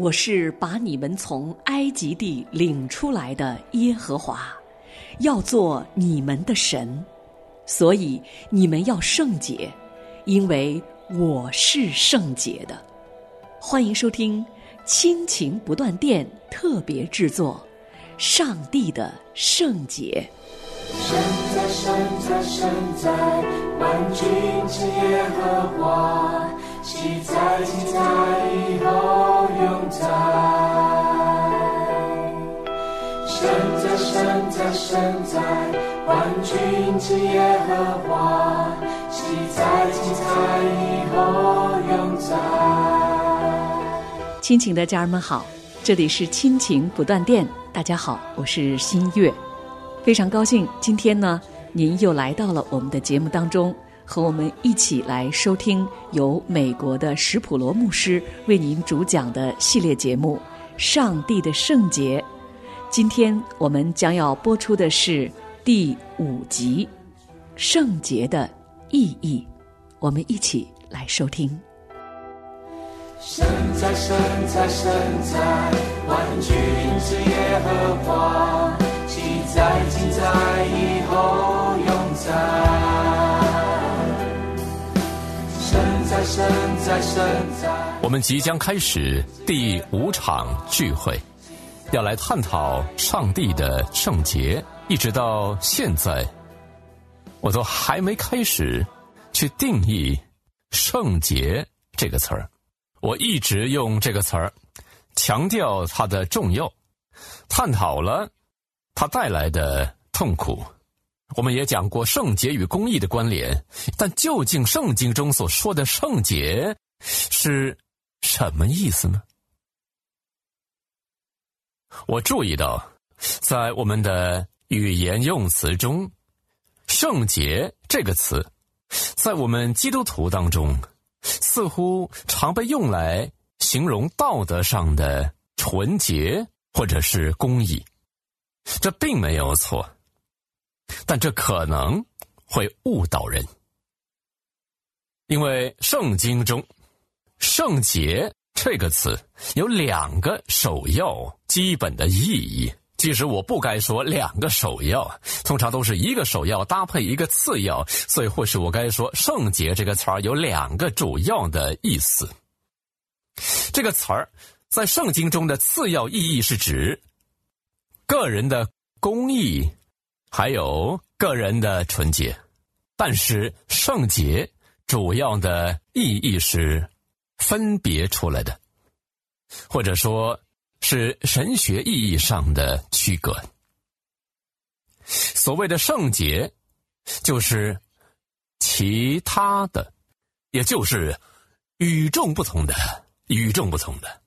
我是把你们从埃及地领出来的耶和华，要做你们的神，所以你们要圣洁，因为我是圣洁的。欢迎收听亲情不断电特别制作《上帝的圣洁》。神在，神在，神在，万军之耶和华，喜在，喜在，以后永在。神在，神在，神在，万军之耶和华，喜在，喜在，以后永在。亲情的家人们好，这里是亲情不断电，大家好，我是新月。非常高兴，今天呢，您又来到了我们的节目当中，和我们一起来收听由美国的史普罗牧师为您主讲的系列节目《上帝的圣洁》。今天我们将要播出的是第五集《圣洁的意义》，我们一起来收听。神在，神在，神在，万军之耶和华，喜在，今在，以后永在。我们即将开始第五场聚会，要来探讨上帝的圣洁。一直到现在，我都还没开始去定义“圣洁”这个词儿。我一直用这个词儿强调它的重要，探讨了它带来的痛苦。我们也讲过圣洁与公义的关联，但究竟圣经中所说的圣洁是什么意思呢？我注意到，在我们的语言用词中，“圣洁”这个词，在我们基督徒当中，似乎常被用来形容道德上的纯洁或者是公义。这并没有错。但这可能会误导人，因为圣经中“圣洁”这个词有两个首要基本的意义。即使我不该说两个首要，通常都是一个首要搭配一个次要，所以或许我该说“圣洁”这个词儿有两个主要的意思。这个词儿在圣经中的次要意义是指个人的公义。还有个人的纯洁，但是圣洁主要的意义是分别出来的，或者说是神学意义上的区隔。所谓的圣洁，就是其他的，也就是与众不同的，与众不同的。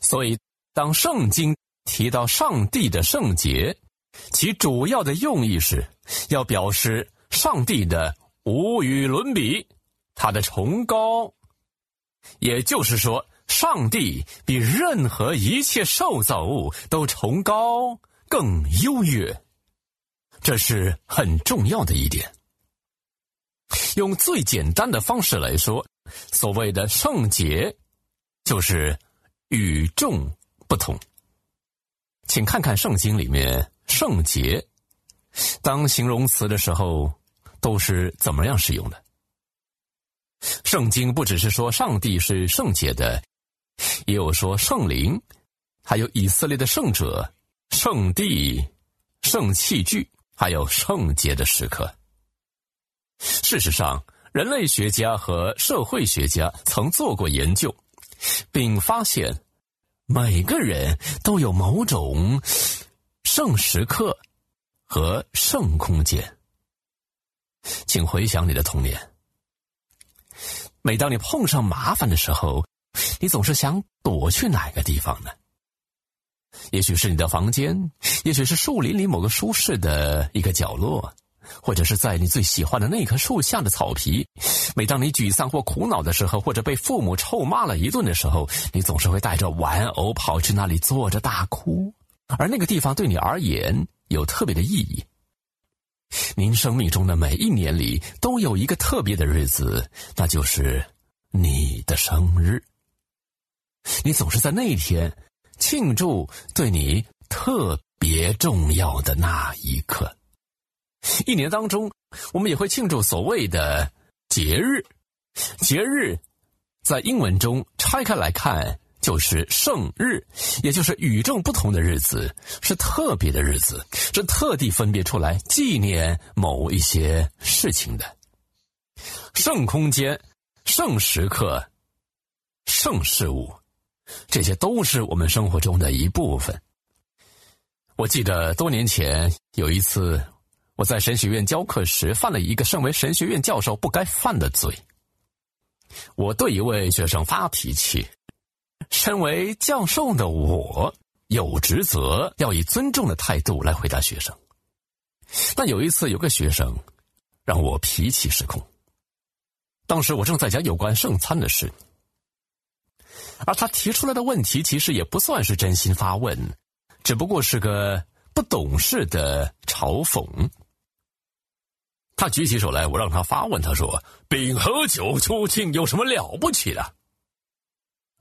所以，当圣经提到上帝的圣洁，其主要的用意是要表示上帝的无与伦比，他的崇高，也就是说，上帝比任何一切受造物都崇高、更优越，这是很重要的一点。用最简单的方式来说，所谓的圣洁，就是与众不同。请看看圣经里面。圣洁，当形容词的时候，都是怎么样使用的？圣经不只是说上帝是圣洁的，也有说圣灵，还有以色列的圣者、圣地、圣器具，还有圣洁的时刻。事实上，人类学家和社会学家曾做过研究，并发现每个人都有某种。圣时刻和圣空间，请回想你的童年。每当你碰上麻烦的时候，你总是想躲去哪个地方呢？也许是你的房间，也许是树林里某个舒适的一个角落，或者是在你最喜欢的那棵树下的草皮。每当你沮丧或苦恼的时候，或者被父母臭骂了一顿的时候，你总是会带着玩偶跑去那里坐着大哭。而那个地方对你而言有特别的意义。您生命中的每一年里都有一个特别的日子，那就是你的生日。你总是在那一天庆祝对你特别重要的那一刻。一年当中，我们也会庆祝所谓的节日。节日在英文中拆开来看，就是圣日，也就是与众不同的日子，是特别的日子，是特地分别出来纪念某一些事情的。圣空间、圣时刻、圣事物，这些都是我们生活中的一部分。我记得多年前有一次。我在神学院教课时犯了一个身为神学院教授不该犯的罪。我对一位学生发脾气，身为教授的我有职责要以尊重的态度来回答学生。但有一次，有个学生让我脾气失控。当时我正在讲有关圣餐的事，而他提出来的问题其实也不算是真心发问，只不过是个不懂事的嘲讽。他举起手来，我让他发问。他说：“饼和酒究竟有什么了不起的？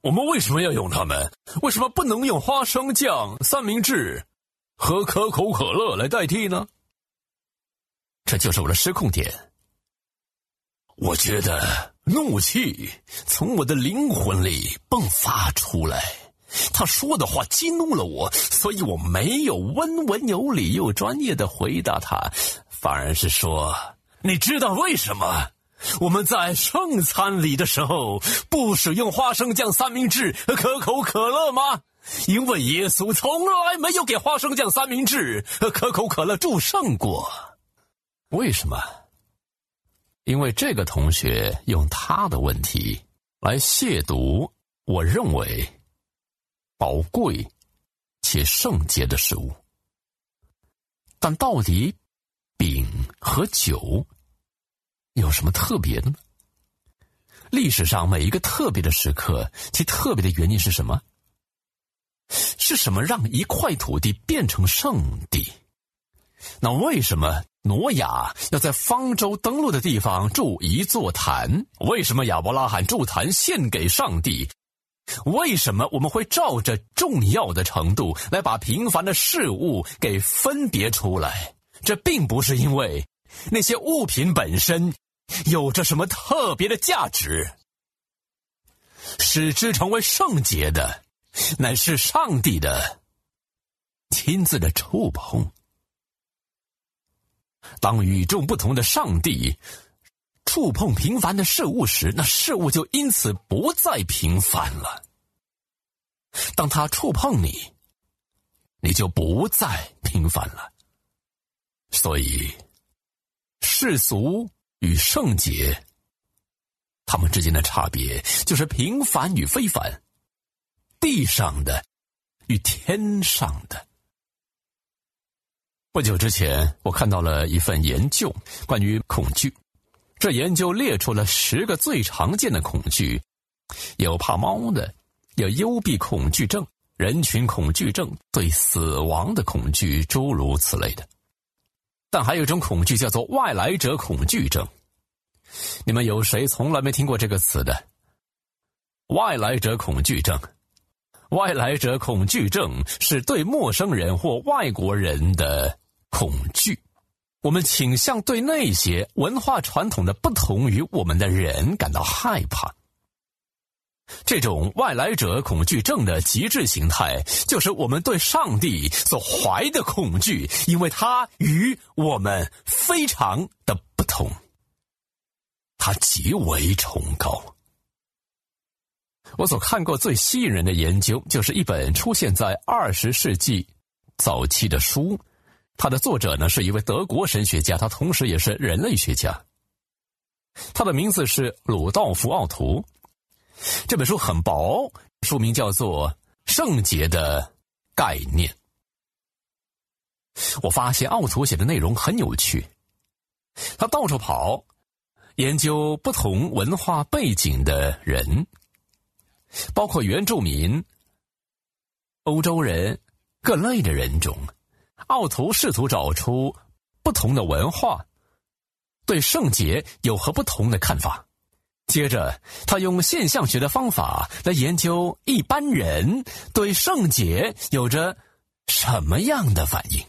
我们为什么要用它们？为什么不能用花生酱、三明治和可口可乐来代替呢？”这就是我的失控点。我觉得怒气从我的灵魂里迸发出来。他说的话激怒了我，所以我没有温文有礼又专业的回答他。反而是说，你知道为什么我们在圣餐里的时候不使用花生酱三明治和可口可乐吗？因为耶稣从来没有给花生酱三明治和可口可乐祝圣过。为什么？因为这个同学用他的问题来亵渎我认为宝贵且圣洁的食物，但到底。饼和酒有什么特别的呢？历史上每一个特别的时刻，其特别的原因是什么？是什么让一块土地变成圣地？那为什么挪亚要在方舟登陆的地方筑一座坛？为什么亚伯拉罕筑坛献给上帝？为什么我们会照着重要的程度来把平凡的事物给分别出来？这并不是因为那些物品本身有着什么特别的价值，使之成为圣洁的，乃是上帝的亲自的触碰。当与众不同的上帝触碰平凡的事物时，那事物就因此不再平凡了。当他触碰你，你就不再平凡了。所以，世俗与圣洁，他们之间的差别就是平凡与非凡，地上的与天上的。不久之前，我看到了一份研究，关于恐惧。这研究列出了十个最常见的恐惧，有怕猫的，有幽闭恐惧症、人群恐惧症、对死亡的恐惧，诸如此类的。但还有一种恐惧叫做外来者恐惧症，你们有谁从来没听过这个词的？外来者恐惧症，外来者恐惧症是对陌生人或外国人的恐惧，我们倾向对那些文化传统的不同于我们的人感到害怕。这种外来者恐惧症的极致形态，就是我们对上帝所怀的恐惧，因为他与我们非常的不同，他极为崇高。我所看过最吸引人的研究，就是一本出现在二十世纪早期的书，它的作者呢是一位德国神学家，他同时也是人类学家，他的名字是鲁道夫·奥图。这本书很薄，书名叫做《圣洁的概念》。我发现奥图写的内容很有趣，他到处跑，研究不同文化背景的人，包括原住民、欧洲人各类的人种。奥图试图找出不同的文化对圣洁有何不同的看法。接着，他用现象学的方法来研究一般人对圣洁有着什么样的反应。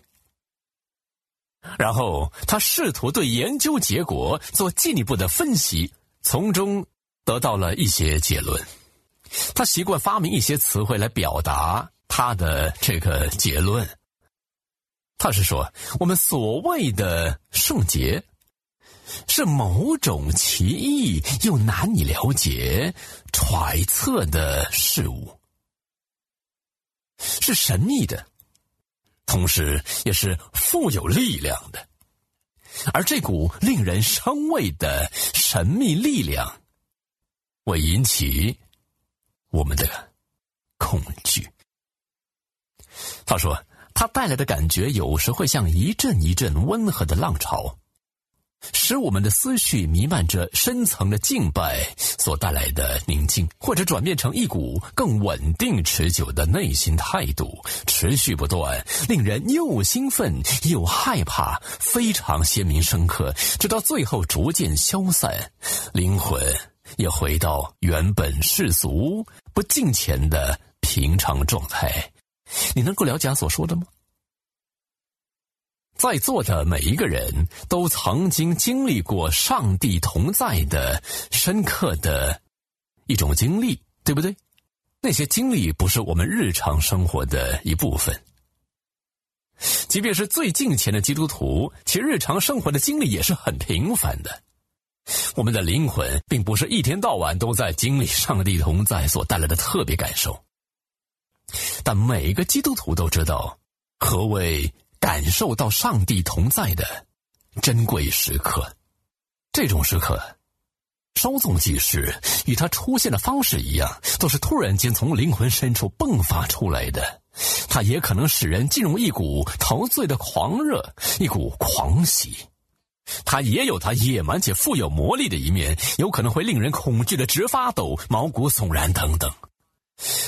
然后，他试图对研究结果做进一步的分析，从中得到了一些结论。他习惯发明一些词汇来表达他的这个结论。他是说，我们所谓的圣洁。是某种奇异又难以了解、揣测的事物，是神秘的，同时也是富有力量的。而这股令人生畏的神秘力量，会引起我们的恐惧。他说，他带来的感觉有时会像一阵一阵温和的浪潮。使我们的思绪弥漫着深层的敬拜所带来的宁静，或者转变成一股更稳定持久的内心态度，持续不断，令人又兴奋又害怕，非常鲜明深刻，直到最后逐渐消散，灵魂也回到原本世俗不敬虔的平常状态。你能够了解所说的吗？在座的每一个人都曾经经历过上帝同在的深刻的一种经历，对不对？那些经历不是我们日常生活的一部分。即便是最近前的基督徒，其日常生活的经历也是很平凡的。我们的灵魂并不是一天到晚都在经历上帝同在所带来的特别感受，但每一个基督徒都知道何谓。感受到上帝同在的珍贵时刻，这种时刻稍纵即逝，与它出现的方式一样，都是突然间从灵魂深处迸发出来的。它也可能使人进入一股陶醉的狂热，一股狂喜。它也有它野蛮且富有魔力的一面，有可能会令人恐惧的直发抖、毛骨悚然等等。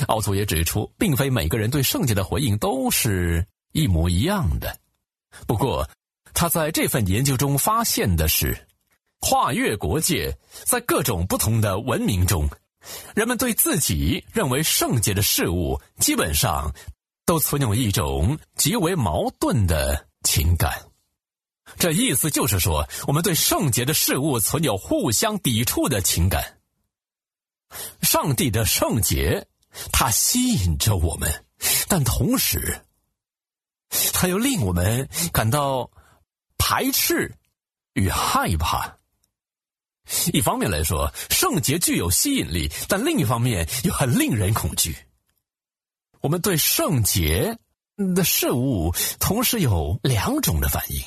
奥图也指出，并非每个人对圣洁的回应都是。一模一样的，不过他在这份研究中发现的是，跨越国界，在各种不同的文明中，人们对自己认为圣洁的事物，基本上都存有一种极为矛盾的情感。这意思就是说，我们对圣洁的事物存有互相抵触的情感。上帝的圣洁，它吸引着我们，但同时。它又令我们感到排斥与害怕。一方面来说，圣洁具有吸引力，但另一方面又很令人恐惧。我们对圣洁的事物同时有两种的反应：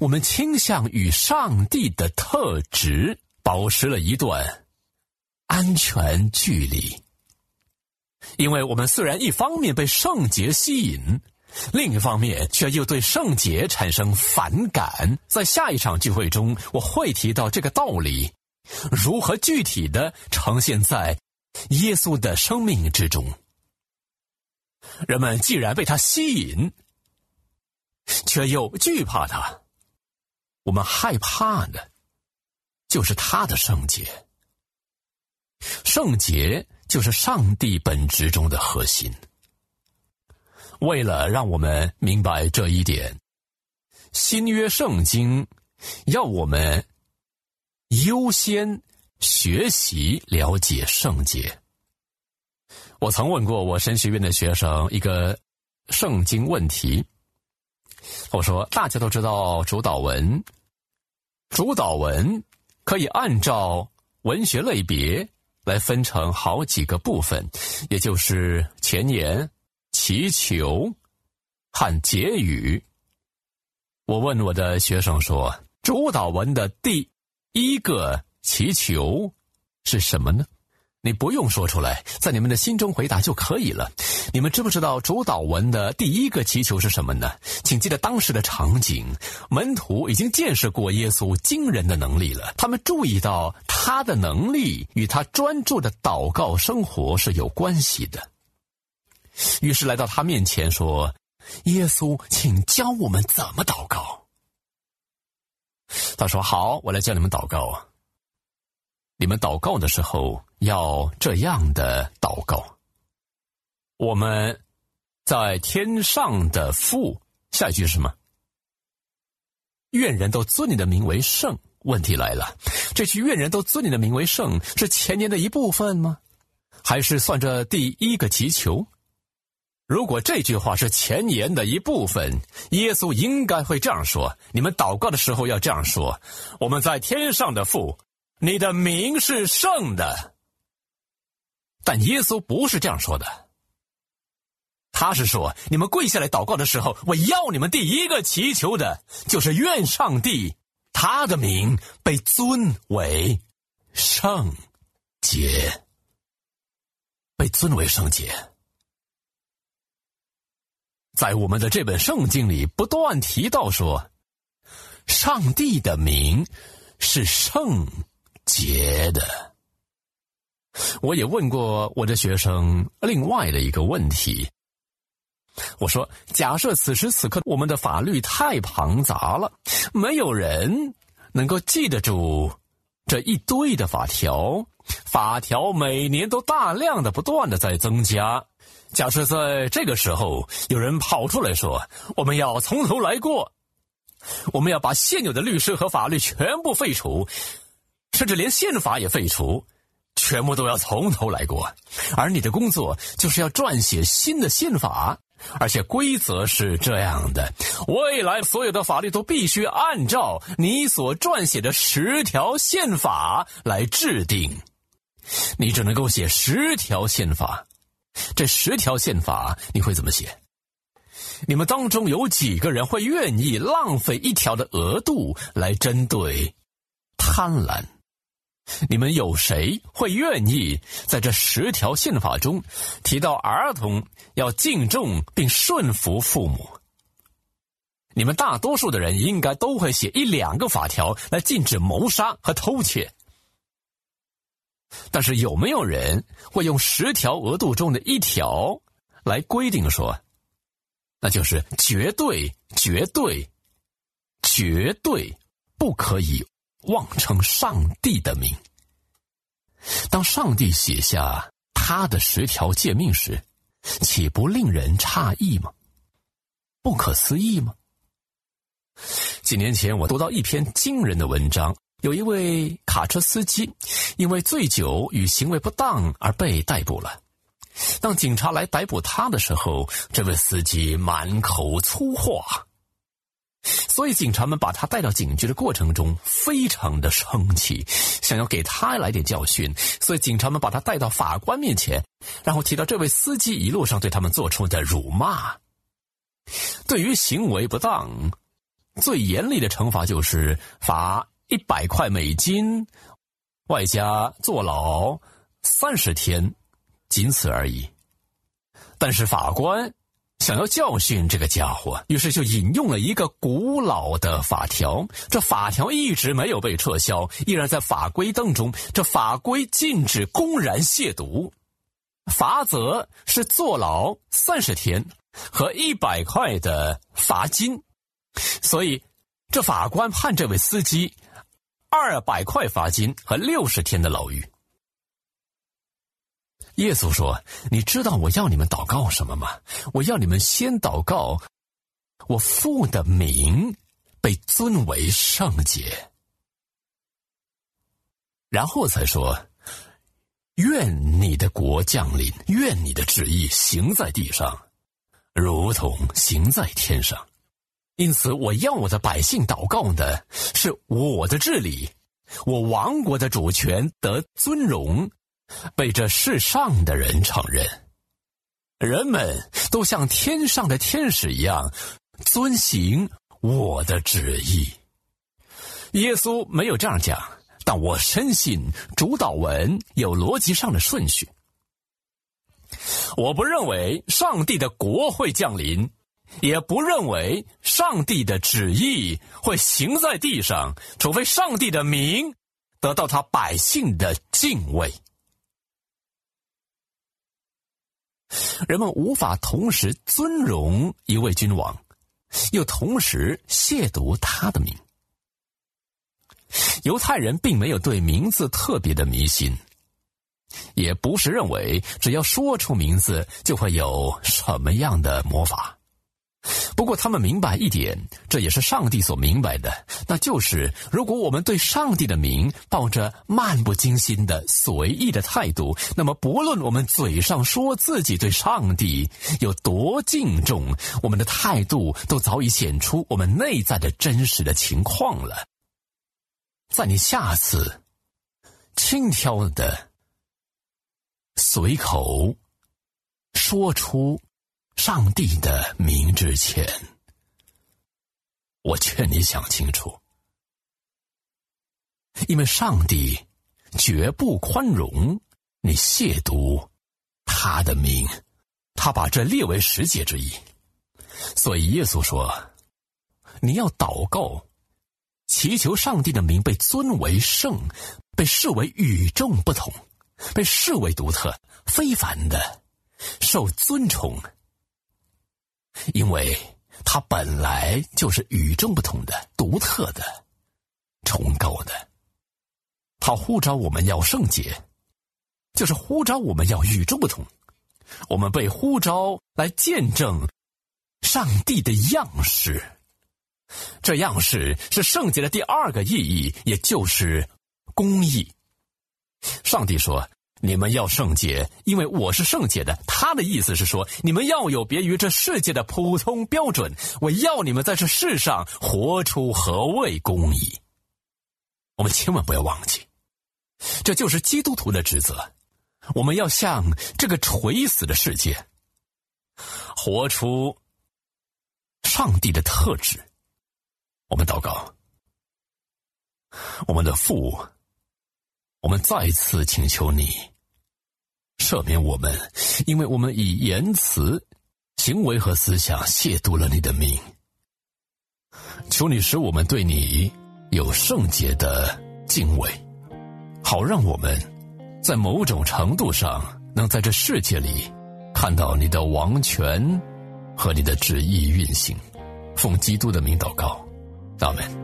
我们倾向与上帝的特质保持了一段安全距离。因为我们虽然一方面被圣洁吸引，另一方面却又对圣洁产生反感。在下一场聚会中，我会提到这个道理，如何具体的呈现在耶稣的生命之中。人们既然被他吸引，却又惧怕他，我们害怕的，就是他的圣洁。圣洁。就是上帝本质中的核心。为了让我们明白这一点，新约圣经要我们优先学习了解圣洁。我曾问过我神学院的学生一个圣经问题，我说：大家都知道主导文，主导文可以按照文学类别。来分成好几个部分，也就是前言、祈求和结语。我问我的学生说：“主导文的第一个祈求是什么呢？”你不用说出来，在你们的心中回答就可以了。你们知不知道主导文的第一个祈求是什么呢？请记得当时的场景，门徒已经见识过耶稣惊人的能力了，他们注意到他的能力与他专注的祷告生活是有关系的，于是来到他面前说：“耶稣，请教我们怎么祷告。”他说：“好，我来教你们祷告。你们祷告的时候要这样的祷告。我们在天上的父，下一句是什么？愿人都尊你的名为圣。问题来了，这句愿人都尊你的名为圣是前年的一部分吗？还是算着第一个祈求？如果这句话是前言的一部分，耶稣应该会这样说：你们祷告的时候要这样说：我们在天上的父，你的名是圣的。但耶稣不是这样说的，他是说：你们跪下来祷告的时候，我要你们第一个祈求的就是愿上帝他的名被尊为圣洁，被尊为圣洁。在我们的这本圣经里，不断提到说，上帝的名是圣洁的。我也问过我的学生另外的一个问题，我说：假设此时此刻我们的法律太庞杂了，没有人能够记得住这一堆的法条，法条每年都大量的不断的在增加。假设在这个时候有人跑出来说：“我们要从头来过，我们要把现有的律师和法律全部废除，甚至连宪法也废除，全部都要从头来过。”而你的工作就是要撰写新的宪法，而且规则是这样的：未来所有的法律都必须按照你所撰写的十条宪法来制定，你只能够写十条宪法。这十条宪法你会怎么写？你们当中有几个人会愿意浪费一条的额度来针对贪婪？你们有谁会愿意在这十条宪法中提到儿童要敬重并顺服父母？你们大多数的人应该都会写一两个法条来禁止谋杀和偷窃。但是有没有人会用十条额度中的一条来规定说，那就是绝对、绝对、绝对不可以妄称上帝的名？当上帝写下他的十条诫命时，岂不令人诧异吗？不可思议吗？几年前，我读到一篇惊人的文章。有一位卡车司机，因为醉酒与行为不当而被逮捕了。当警察来逮捕他的时候，这位司机满口粗话，所以警察们把他带到警局的过程中，非常的生气，想要给他来点教训。所以警察们把他带到法官面前，然后提到这位司机一路上对他们做出的辱骂。对于行为不当，最严厉的惩罚就是罚。一百块美金，外加坐牢三十天，仅此而已。但是法官想要教训这个家伙，于是就引用了一个古老的法条。这法条一直没有被撤销，依然在法规当中。这法规禁止公然亵渎，罚则是坐牢三十天和一百块的罚金。所以，这法官判这位司机。二百块罚金和六十天的牢狱。耶稣说：“你知道我要你们祷告什么吗？我要你们先祷告，我父的名被尊为圣洁，然后才说：愿你的国降临，愿你的旨意行在地上，如同行在天上。”因此，我要我的百姓祷告的是我的治理，我王国的主权得尊荣，被这世上的人承认。人们都像天上的天使一样遵行我的旨意。耶稣没有这样讲，但我深信主导文有逻辑上的顺序。我不认为上帝的国会降临。也不认为上帝的旨意会行在地上，除非上帝的名得到他百姓的敬畏。人们无法同时尊荣一位君王，又同时亵渎他的名。犹太人并没有对名字特别的迷信，也不是认为只要说出名字就会有什么样的魔法。不过，他们明白一点，这也是上帝所明白的，那就是如果我们对上帝的名抱着漫不经心的随意的态度，那么不论我们嘴上说自己对上帝有多敬重，我们的态度都早已显出我们内在的真实的情况了。在你下次轻佻的随口说出。上帝的名之前，我劝你想清楚，因为上帝绝不宽容你亵渎他的名，他把这列为十诫之一。所以耶稣说：“你要祷告，祈求上帝的名被尊为圣，被视为与众不同，被视为独特、非凡的，受尊崇。”因为他本来就是与众不同的、独特的、崇高的，他呼召我们要圣洁，就是呼召我们要与众不同。我们被呼召来见证上帝的样式，这样式是圣洁的第二个意义，也就是公义。上帝说。你们要圣洁，因为我是圣洁的。他的意思是说，你们要有别于这世界的普通标准。我要你们在这世上活出何谓公义。我们千万不要忘记，这就是基督徒的职责。我们要向这个垂死的世界，活出上帝的特质。我们祷告，我们的父，我们再次请求你。赦免我们，因为我们以言辞、行为和思想亵渎了你的名。求你使我们对你有圣洁的敬畏，好让我们在某种程度上能在这世界里看到你的王权和你的旨意运行。奉基督的名祷告，阿门。